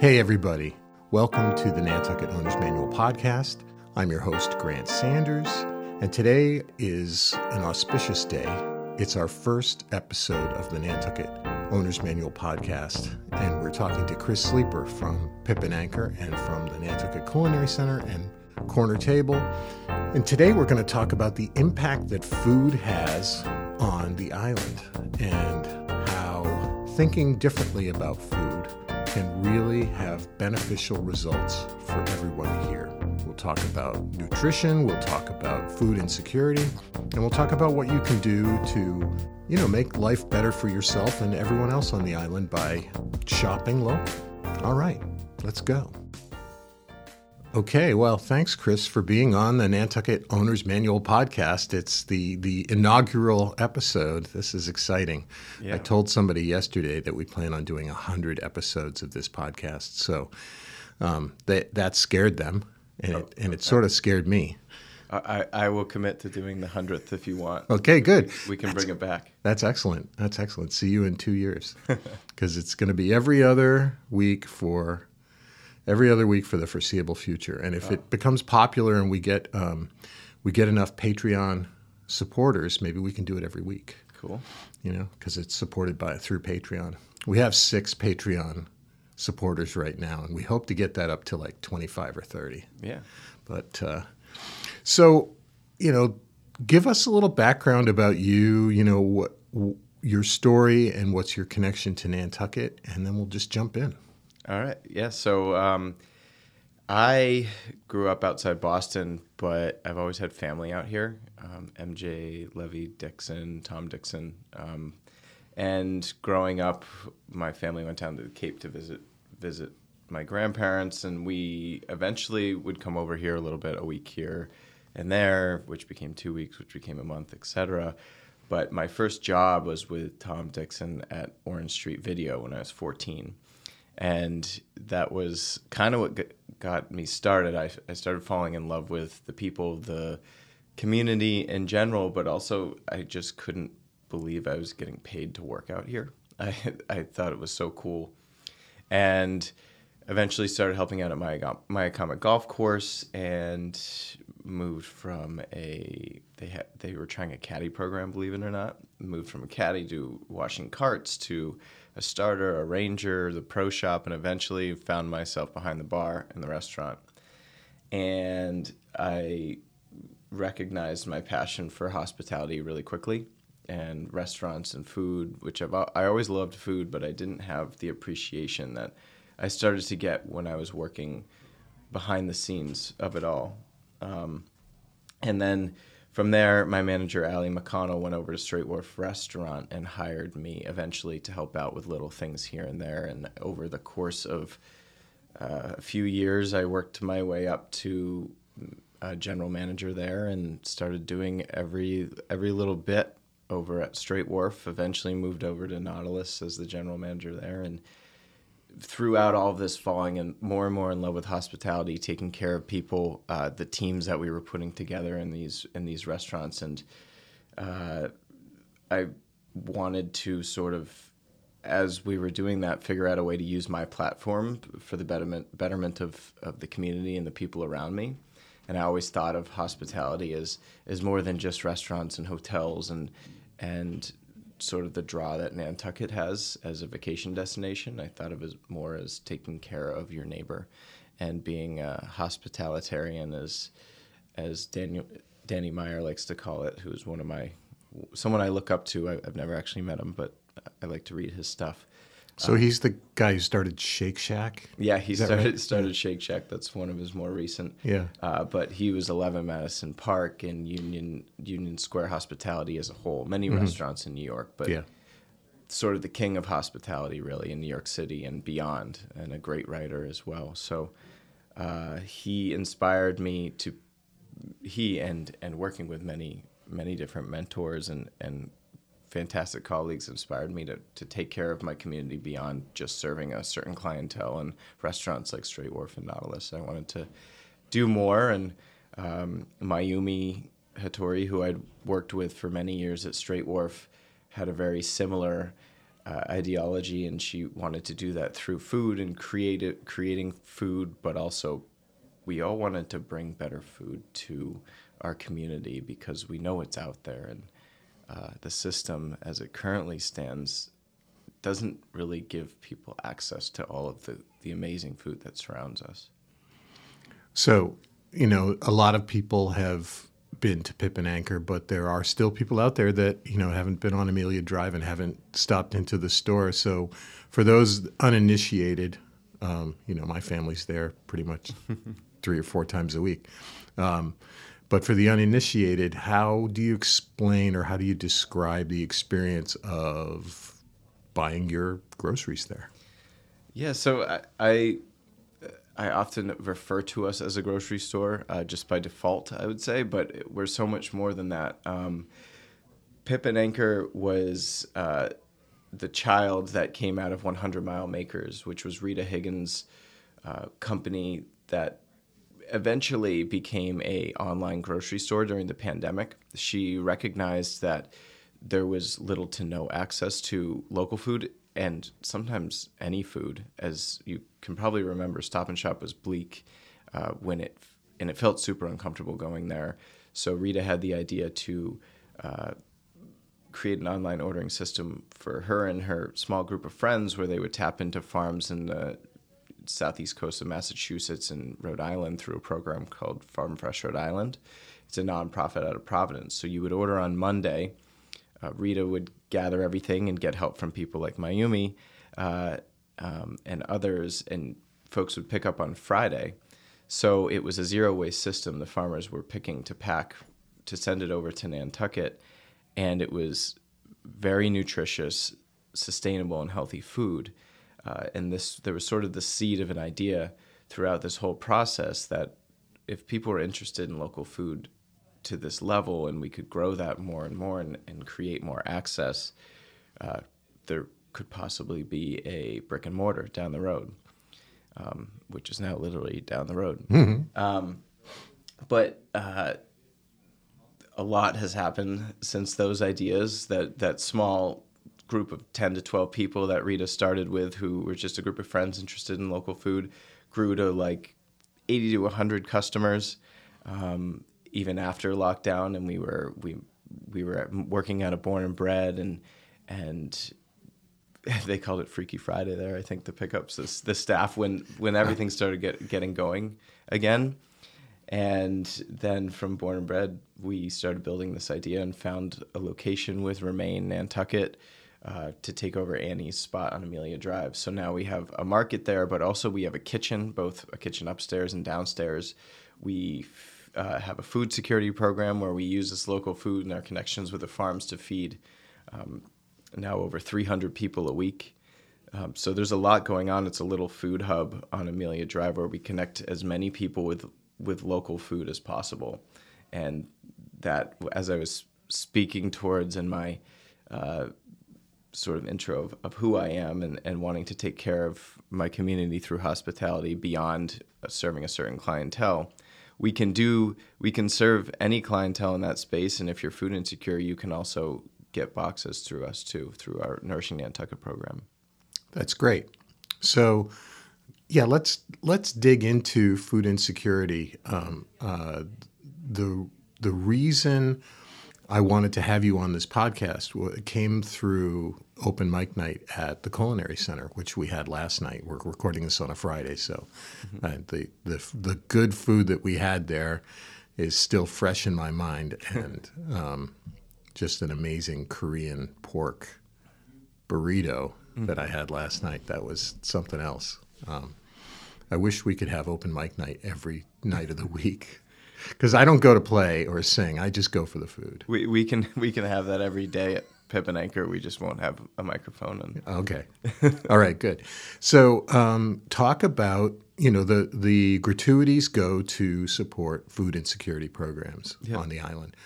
Hey, everybody. Welcome to the Nantucket Owner's Manual podcast. I'm your host, Grant Sanders, and today is an auspicious day. It's our first episode of the Nantucket Owner's Manual podcast, and we're talking to Chris Sleeper from Pip and Anchor and from the Nantucket Culinary Center and Corner Table. And today we're going to talk about the impact that food has on the island and how thinking differently about food can really have beneficial results for everyone here. We'll talk about nutrition, we'll talk about food insecurity, and we'll talk about what you can do to, you know, make life better for yourself and everyone else on the island by shopping local. All right, let's go. Okay, well, thanks, Chris, for being on the Nantucket Owner's Manual podcast. It's the the inaugural episode. This is exciting. Yeah. I told somebody yesterday that we plan on doing hundred episodes of this podcast, so um, that that scared them, and it, and it sort of scared me. I, I will commit to doing the hundredth if you want. Okay, good. We can that's, bring it back. That's excellent. That's excellent. See you in two years, because it's going to be every other week for every other week for the foreseeable future. And if it becomes popular and we get um, we get enough Patreon supporters, maybe we can do it every week. Cool. You know, because it's supported by through Patreon. We have six Patreon supporters right now, and we hope to get that up to like twenty five or thirty. Yeah. But uh, so you know, give us a little background about you. You know what. your story and what's your connection to Nantucket, and then we'll just jump in. All right. Yeah. So um, I grew up outside Boston, but I've always had family out here. Um, MJ Levy Dixon, Tom Dixon. Um, and growing up, my family went down to the Cape to visit visit my grandparents, and we eventually would come over here a little bit, a week here and there, which became two weeks, which became a month, etc. But my first job was with Tom Dixon at Orange Street Video when I was 14 and that was kind of what got me started. I, I started falling in love with the people, the community in general, but also I just couldn't believe I was getting paid to work out here. I I thought it was so cool, and eventually started helping out at my Miacomet golf course and moved from a they had they were trying a caddy program, believe it or not. Moved from a caddy to washing carts to a starter, a ranger, the pro shop, and eventually found myself behind the bar in the restaurant. And I recognized my passion for hospitality really quickly and restaurants and food, which I've I always loved food, but I didn't have the appreciation that I started to get when I was working behind the scenes of it all. Um, and then from there, my manager, Ali McConnell, went over to Straight Wharf Restaurant and hired me eventually to help out with little things here and there. And over the course of uh, a few years, I worked my way up to a general manager there and started doing every every little bit over at Straight Wharf. Eventually moved over to Nautilus as the general manager there and throughout all of this falling in more and more in love with hospitality, taking care of people, uh, the teams that we were putting together in these in these restaurants, and uh, I wanted to sort of, as we were doing that, figure out a way to use my platform for the betterment betterment of of the community and the people around me. And I always thought of hospitality as as more than just restaurants and hotels and and sort of the draw that Nantucket has as a vacation destination. I thought of it more as taking care of your neighbor and being a hospitalitarian, as as Daniel Danny Meyer likes to call it, who's one of my someone I look up to. I, I've never actually met him, but I like to read his stuff. So he's the guy who started Shake Shack. Yeah, he started right? started Shake Shack. That's one of his more recent. Yeah. Uh, but he was 11 Madison Park and Union Union Square hospitality as a whole. Many mm-hmm. restaurants in New York, but yeah. sort of the king of hospitality really in New York City and beyond, and a great writer as well. So uh, he inspired me to he and and working with many many different mentors and and fantastic colleagues inspired me to, to take care of my community beyond just serving a certain clientele and restaurants like Straight Wharf and Nautilus. I wanted to do more, and um, Mayumi Hattori, who I'd worked with for many years at Straight Wharf, had a very similar uh, ideology, and she wanted to do that through food and create creating food, but also we all wanted to bring better food to our community because we know it's out there, and uh, the system as it currently stands doesn't really give people access to all of the, the amazing food that surrounds us. So, you know, a lot of people have been to Pip and Anchor, but there are still people out there that you know haven't been on Amelia Drive and haven't stopped into the store. So, for those uninitiated, um, you know, my family's there pretty much three or four times a week. Um, but for the uninitiated, how do you explain or how do you describe the experience of buying your groceries there? Yeah, so I, I I often refer to us as a grocery store uh, just by default, I would say, but we're so much more than that. Um, Pip and Anchor was uh, the child that came out of 100 Mile Makers, which was Rita Higgins' uh, company that eventually became a online grocery store during the pandemic. She recognized that there was little to no access to local food and sometimes any food. As you can probably remember, Stop and Shop was bleak uh, when it and it felt super uncomfortable going there. So Rita had the idea to uh, create an online ordering system for her and her small group of friends, where they would tap into farms in the southeast coast of Massachusetts and Rhode Island through a program called Farm Fresh Rhode Island. It's a nonprofit out of Providence. So you would order on Monday. Uh, Rita would gather everything and get help from people like Mayumi uh, um, and others, and folks would pick up on Friday. So it was a zero waste system. The farmers were picking to pack to send it over to Nantucket, and it was very nutritious, sustainable, and healthy food. Uh, and this there was sort of the seed of an idea throughout this whole process that if people were interested in local food to this level and we could grow that more and more and, and create more access, uh, there could possibly be a brick and mortar down the road, um, which is now literally down the road. Mm-hmm. Um, but uh, a lot has happened since those ideas. That that small group of ten to twelve people that Rita started with, who were just a group of friends interested in local food, grew to like eighty to hundred customers. Um, even after lockdown, and we were we we were working out of Born and Bred, and and they called it Freaky Friday there. I think the pickups, the, the staff when when everything started get, getting going again, and then from Born and Bred, we started building this idea and found a location with Remain Nantucket. Uh, to take over Annie's spot on Amelia Drive. So now we have a market there, but also we have a kitchen, both a kitchen upstairs and downstairs. We uh, have a food security program where we use this local food and our connections with the farms to feed um, now over 300 people a week. Um, so there's a lot going on. It's a little food hub on Amelia Drive where we connect as many people with with local food as possible, and that as I was speaking towards in my uh, sort of intro of, of who I am and, and wanting to take care of my community through hospitality beyond serving a certain clientele. We can do we can serve any clientele in that space and if you're food insecure you can also get boxes through us too through our nourishing nantucket program. That's great. So yeah let's let's dig into food insecurity um, uh, the the reason I wanted to have you on this podcast it came through open mic night at the Culinary Center, which we had last night. We're recording this on a Friday, so mm-hmm. uh, the, the the good food that we had there is still fresh in my mind, and um, just an amazing Korean pork burrito mm-hmm. that I had last night. That was something else. Um, I wish we could have open mic night every night of the week because I don't go to play or sing. I just go for the food. We we can we can have that every day at Pip and Anchor, we just won't have a microphone. And okay, all right, good. So, um, talk about you know the the gratuities go to support food insecurity programs on the island.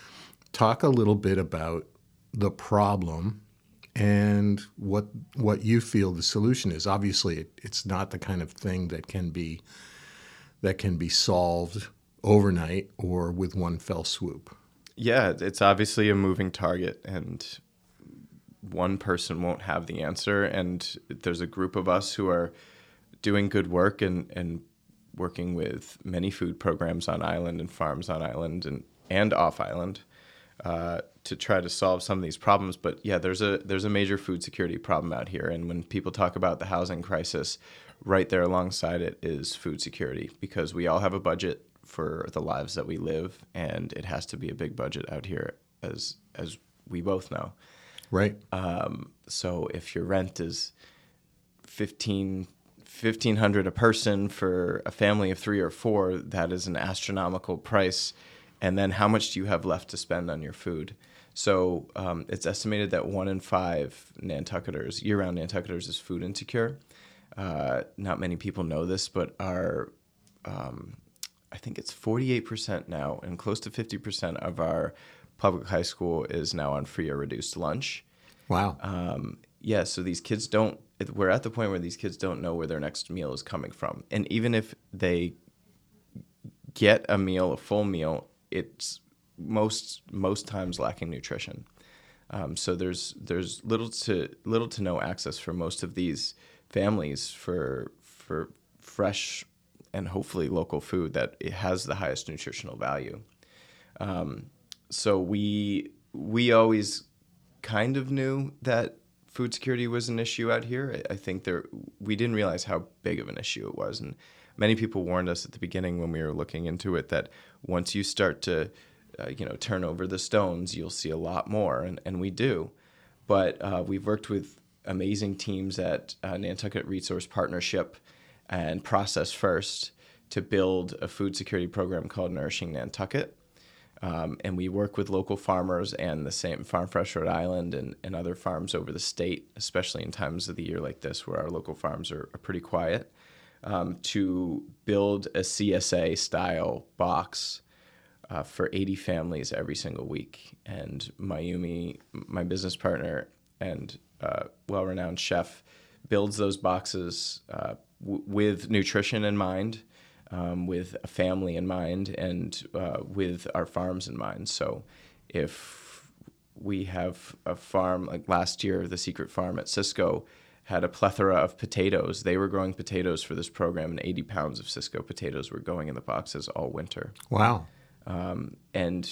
Talk a little bit about the problem and what what you feel the solution is. Obviously, it, it's not the kind of thing that can be that can be solved overnight or with one fell swoop. Yeah, it's obviously a moving target, and one person won't have the answer, and there's a group of us who are doing good work and and working with many food programs on island and farms on island and and off island uh, to try to solve some of these problems. But yeah, there's a there's a major food security problem out here, and when people talk about the housing crisis, right there alongside it is food security because we all have a budget for the lives that we live, and it has to be a big budget out here, as as we both know. Right. Um, so if your rent is 15 1500 a person for a family of 3 or 4 that is an astronomical price and then how much do you have left to spend on your food so um, it's estimated that one in five nantucketers year-round nantucketers is food insecure uh, not many people know this but our um, i think it's 48% now and close to 50% of our public high school is now on free or reduced lunch Wow. um, yeah, so these kids don't. We're at the point where these kids don't know where their next meal is coming from, and even if they get a meal, a full meal, it's most most times lacking nutrition. Um, so there's there's little to little to no access for most of these families for for fresh and hopefully local food that it has the highest nutritional value. Um, so we we always kind of knew that food security was an issue out here. I think there we didn't realize how big of an issue it was, and many people warned us at the beginning when we were looking into it that once you start to, uh, you know, turn over the stones, you'll see a lot more, and and we do. But uh, we've worked with amazing teams at uh, Nantucket Resource Partnership and Process First to build a food security program called Nourishing Nantucket. Um, and we work with local farmers and the same Farm Fresh Rhode Island and, and other farms over the state, especially in times of the year like this where our local farms are, are pretty quiet, um, to build a CSA style box uh, for 80 families every single week. And Mayumi, my business partner and uh, well renowned chef, builds those boxes uh, w- with nutrition in mind um, with a family in mind and uh, with our farms in mind. So if we have a farm like last year, the Secret Farm at Cisco had a plethora of potatoes. They were growing potatoes for this program, and 80 pounds of Cisco potatoes were going in the boxes all winter. Wow. Um, and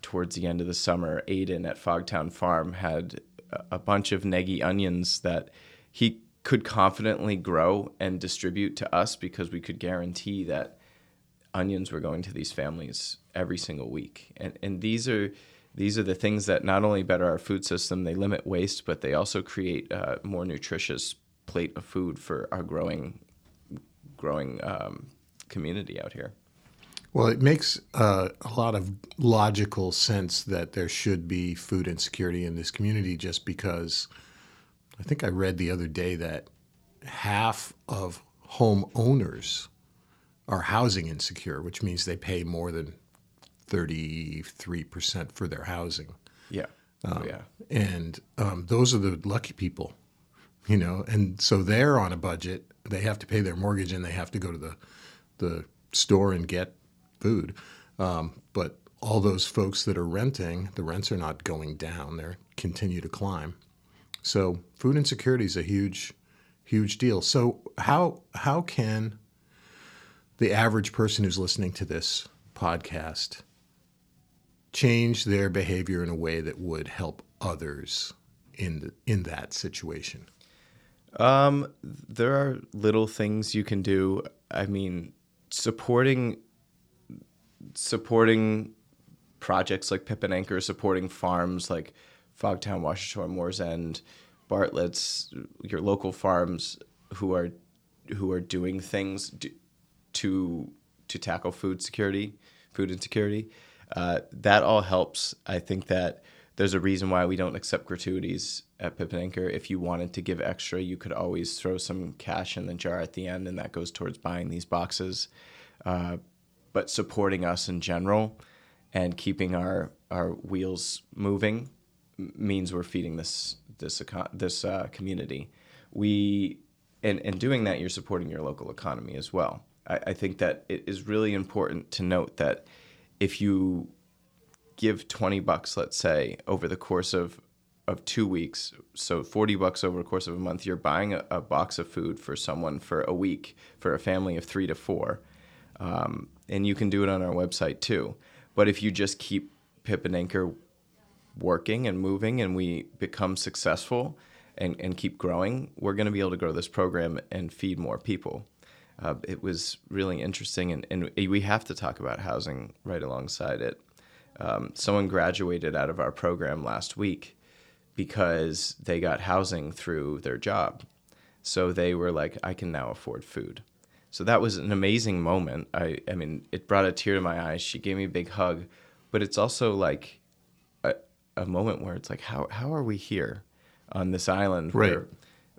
towards the end of the summer, Aiden at Fogtown Farm had a bunch of negi onions that he could confidently grow and distribute to us because we could guarantee that onions were going to these families every single week. And and these are these are the things that not only better our food system, they limit waste, but they also create a more nutritious plate of food for our growing growing um, community out here. Well, it makes uh, a lot of logical sense that there should be food insecurity in this community just because I think I read the other day that half of homeowners are housing insecure, which means they pay more than 33% for their housing. Yeah. oh, yeah. And um, those are the lucky people, you know. And so they're on a budget. They have to pay their mortgage and they have to go to the, the store and get food. Um, but all those folks that are renting, the rents are not going down, they continue to climb. So food insecurity is a huge, huge deal. So how how can the average person who's listening to this podcast change their behavior in a way that would help others in the, in that situation? Um, there are little things you can do. I mean, supporting supporting projects like Pip and Anchor, supporting farms like Fogtown, Washington, Moors End, Bartlett's, your local farms who are who are doing things to to tackle food security, food insecurity. Uh, that all helps. I think that there's a reason why we don't accept gratuities at Pip and Anchor. If you wanted to give extra, you could always throw some cash in the jar at the end, and that goes towards buying these boxes. Uh, but supporting us in general and keeping our our wheels moving means we're feeding this this this uh, community. We and and doing that, you're supporting your local economy as well. I, I think that it is really important to note that if you give 20 bucks, let's say, over the course of of two weeks, so 40 bucks over the course of a month, you're buying a, a box of food for someone for a week for a family of three to four. Um, and you can do it on our website too. But if you just keep Pip and Anchor working and moving and we become successful and, and keep growing, we're going to be able to grow this program and feed more people. Uh, it was really interesting, and, and we have to talk about housing right alongside it. Um, someone graduated out of our program last week because they got housing through their job. So they were like, I can now afford food. So that was an amazing moment. I, I mean, it brought a tear to my eyes. She gave me a big hug, but it's also like a, moment where it's like, how, how are we here on this island right. where,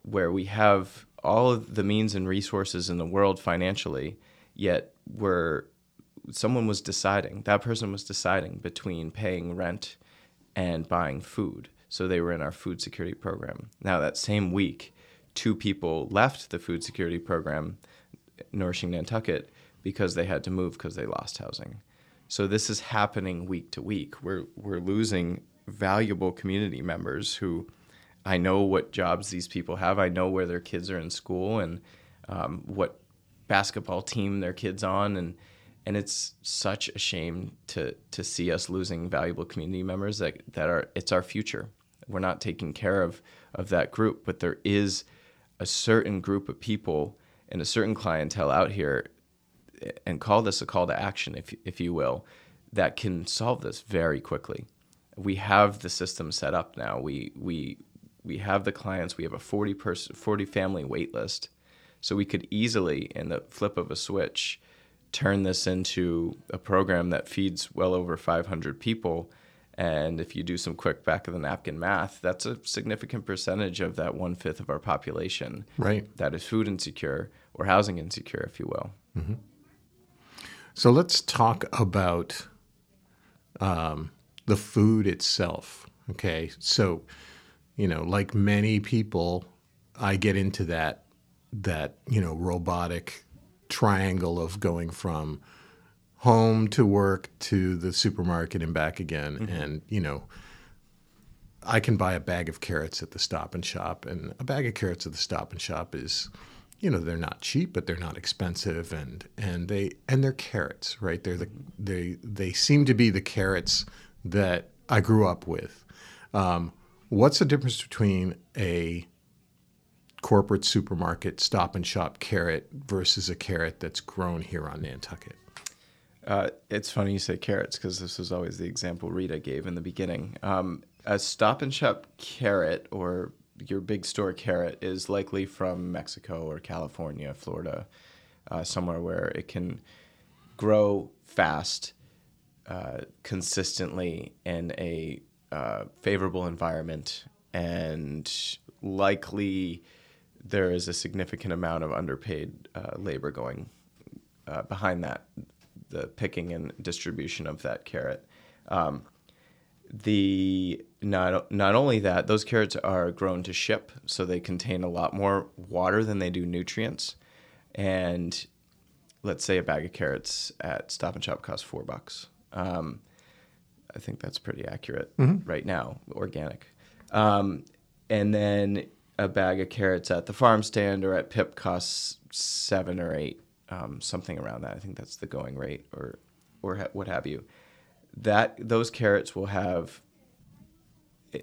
where we have all of the means and resources in the world financially, yet we're someone was deciding, that person was deciding between paying rent and buying food. So they were in our food security program. Now, that same week, two people left the food security program, Nourishing Nantucket, because they had to move because they lost housing. So this is happening week to week. We're, we're losing valuable community members who I know what jobs these people have. I know where their kids are in school and um, what basketball team their kids on and and it's such a shame to to see us losing valuable community members that that are it's our future. We're not taking care of of that group, but there is a certain group of people and a certain clientele out here, and call this a call to action, if if you will, that can solve this very quickly. We have the system set up now. We we we have the clients. We have a forty person, forty family wait list, so we could easily, in the flip of a switch, turn this into a program that feeds well over 500 people. And if you do some quick back of the napkin math, that's a significant percentage of that one fifth of our population. Right. That is food insecure or housing insecure, if you will. Mm-hmm. So let's talk about um, the food itself. Okay. So, you know, like many people, I get into that that you know robotic triangle of going from home to work to the supermarket and back again mm-hmm. and you know i can buy a bag of carrots at the stop and shop and a bag of carrots at the stop and shop is you know they're not cheap but they're not expensive and and they and they're carrots right they're the they they seem to be the carrots that i grew up with um, what's the difference between a corporate supermarket stop and shop carrot versus a carrot that's grown here on Nantucket? Uh, it's funny you say carrots because this was always the example Rita gave in the beginning. Um, a stop and shop carrot or your big store carrot is likely from Mexico or California, Florida, uh, somewhere where it can grow fast, uh, consistently in a uh, favorable environment, and likely there is a significant amount of underpaid uh, labor going uh, behind that, the picking and distribution of that carrot. Um, the not not only that, those carrots are grown to ship, so they contain a lot more water than they do nutrients. And let's say a bag of carrots at Stop and Shop costs four bucks. Um, I think that's pretty accurate mm-hmm. right now, organic. Um, and then a bag of carrots at the farm stand or at Pip costs seven or eight, um, something around that. I think that's the going rate, or or ha- what have you. That those carrots will have,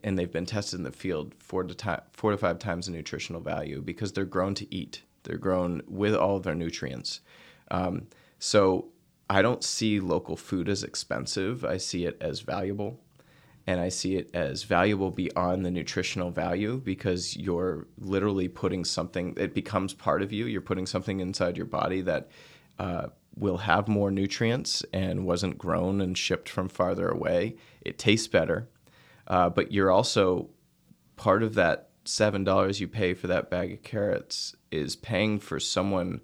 and they've been tested in the field four to ti- four to five times the nutritional value because they're grown to eat. They're grown with all of their nutrients. Um, so I don't see local food as expensive. I see it as valuable and I see it as valuable beyond the nutritional value because you're literally putting something, it becomes part of you. You're putting something inside your body that uh, will have more nutrients and wasn't grown and shipped from farther away. It tastes better, uh, but you're also part of that $7 you pay for that bag of carrots is paying for someone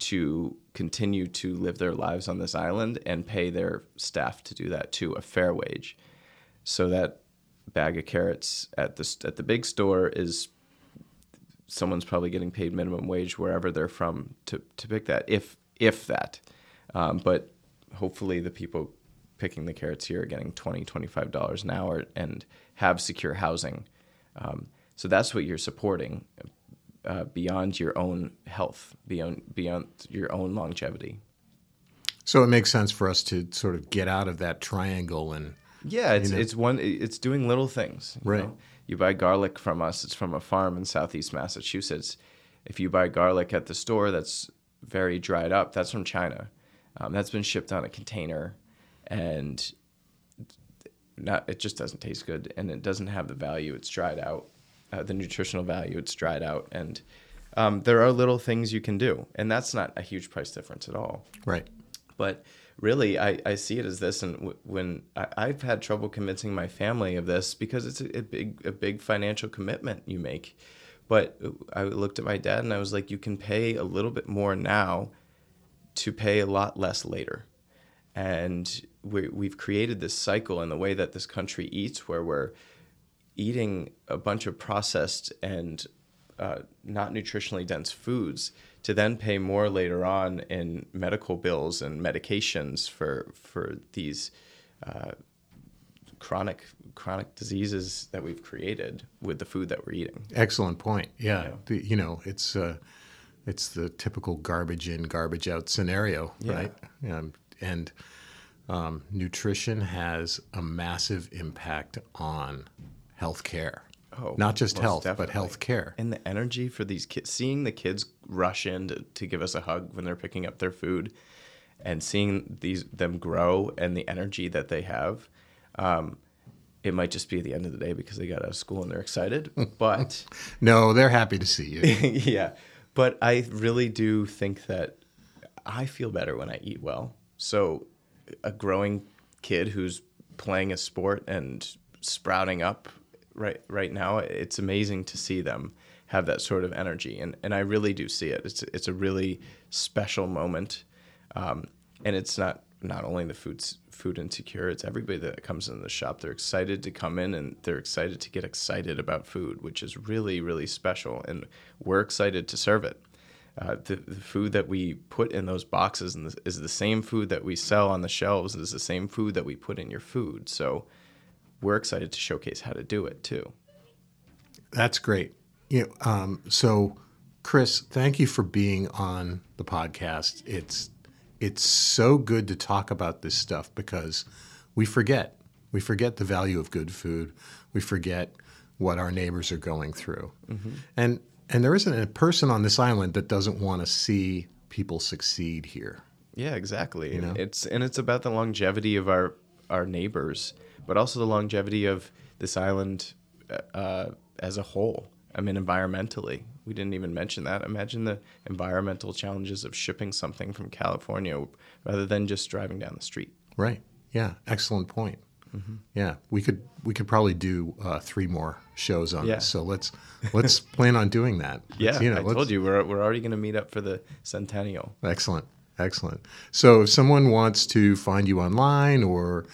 to continue to live their lives on this island and pay their staff to do that too, a fair wage. So that bag of carrots at the at the big store is someone's probably getting paid minimum wage wherever they're from to to pick that, if if that. Um, but hopefully the people picking the carrots here are getting 20 25 dollars an hour and have secure housing Um, so that's what you're supporting uh, beyond your own health, beyond beyond your own longevity. So it makes sense for us to sort of get out of that triangle and Yeah, it's You know? it's one. It's doing little things. you Right. know? You buy garlic from us. It's from a farm in southeast Massachusetts. If you buy garlic at the store that's very dried up, that's from China. Um, that's been shipped on a container, and not it just doesn't taste good, and it doesn't have the value. It's dried out, uh, the nutritional value. It's dried out, and um, there are little things you can do, and that's not a huge price difference at all right. but really I, I see it as this and w- when I, i've had trouble convincing my family of this because it's a, a big a big financial commitment you make but i looked at my dad and i was like you can pay a little bit more now to pay a lot less later and we, we've created this cycle in the way that this country eats where we're eating a bunch of processed and uh, not nutritionally dense foods to then pay more later on in medical bills and medications for for these uh, chronic chronic diseases that we've created with the food that we're eating. Excellent point. Yeah, Yeah. The, you know, it's uh, it's the typical garbage in, garbage out scenario, Yeah. right? Um, and um, nutrition has a massive impact on healthcare. Oh, Not just health, definitely. but healthcare. And the energy for these kids, seeing the kids rush in to, to give us a hug when they're picking up their food, and seeing these them grow and the energy that they have, um, it might just be the end of the day because they got out of school and they're excited. But No, they're happy to see you. yeah, but I really do think that I feel better when I eat well. So a growing kid who's playing a sport and sprouting up right right now, it's amazing to see them have that sort of energy, and and I really do see it. It's it's a really special moment, um, and it's not not only the food's food insecure it's everybody that comes in the shop. They're excited to come in and they're excited to get excited about food which is really really special and we're excited to serve it. Uh, the, the food that we put in those boxes is the same food that we sell on the shelves is the same food that we put in your food. So we're excited to showcase how to do it too That's great. You know, um, so, Chris, thank you for being on the podcast. It's it's so good to talk about this stuff because we forget we forget the value of good food. We forget what our neighbors are going through, and and there isn't a person on this island that doesn't want to see people succeed here. Yeah, exactly. know? It's and it's about the longevity of our our neighbors, but also the longevity of this island uh, as a whole. I mean, environmentally, we didn't even mention that. Imagine the environmental challenges of shipping something from California rather than just driving down the street. Right. Yeah. Excellent point. Yeah, we could we could probably do uh, three more shows on Yeah. this. So let's let's plan on doing that. Yeah, Let's, you know, I told you we're we're already going to meet up for the centennial. Excellent. Excellent. So if someone wants to find you online or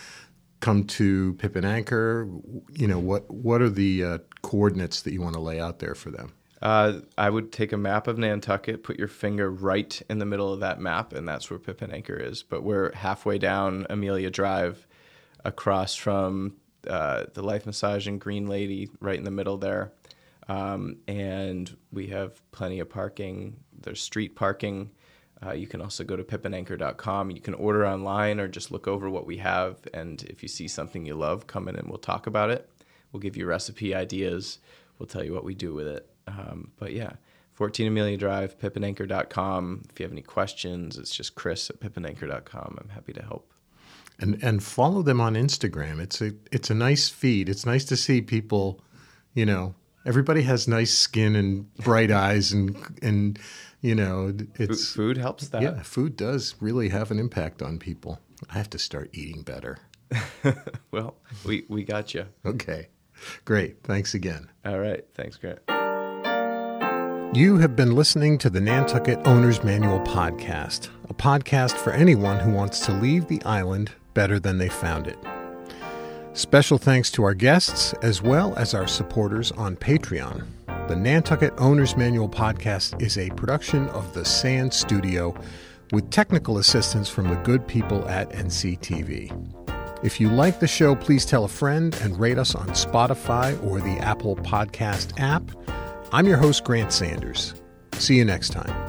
come to Pip and Anchor, you know, what what are the uh, coordinates that you want to lay out there for them? Uh, I would take a map of Nantucket, put your finger right in the middle of that map, and that's where Pip and Anchor is. But we're halfway down Amelia Drive, across from uh, the Life Massage and Green Lady, right in the middle there. Um, and we have plenty of parking. There's street parking. Uh, you can also go to pipandanchor.com. You can order online or just look over what we have. And if you see something you love, come in and we'll talk about it. We'll give you recipe ideas. We'll tell you what we do with it. Um, but yeah, 14 Amelia Drive, pipandanchor.com. If you have any questions, it's just chris at pipandanchor.com. I'm happy to help. And and follow them on Instagram. It's a it's a nice feed. It's nice to see people, you know, everybody has nice skin and bright eyes and and you know, it's food helps that. yeah, food does really have an impact on people. I have to start eating better. well, we, we got you. Okay. Great. Thanks again. All right. Thanks, Grant. You have been listening to the Nantucket Owner's Manual podcast, a podcast for anyone who wants to leave the island better than they found it. Special thanks to our guests as well as our supporters on Patreon. The Nantucket Owner's Manual podcast is a production of the Sand Studio with technical assistance from the good people at NCTV. If you like the show, please tell a friend and rate us on Spotify or the Apple Podcast app. I'm your host, Grant Sanders. See you next time.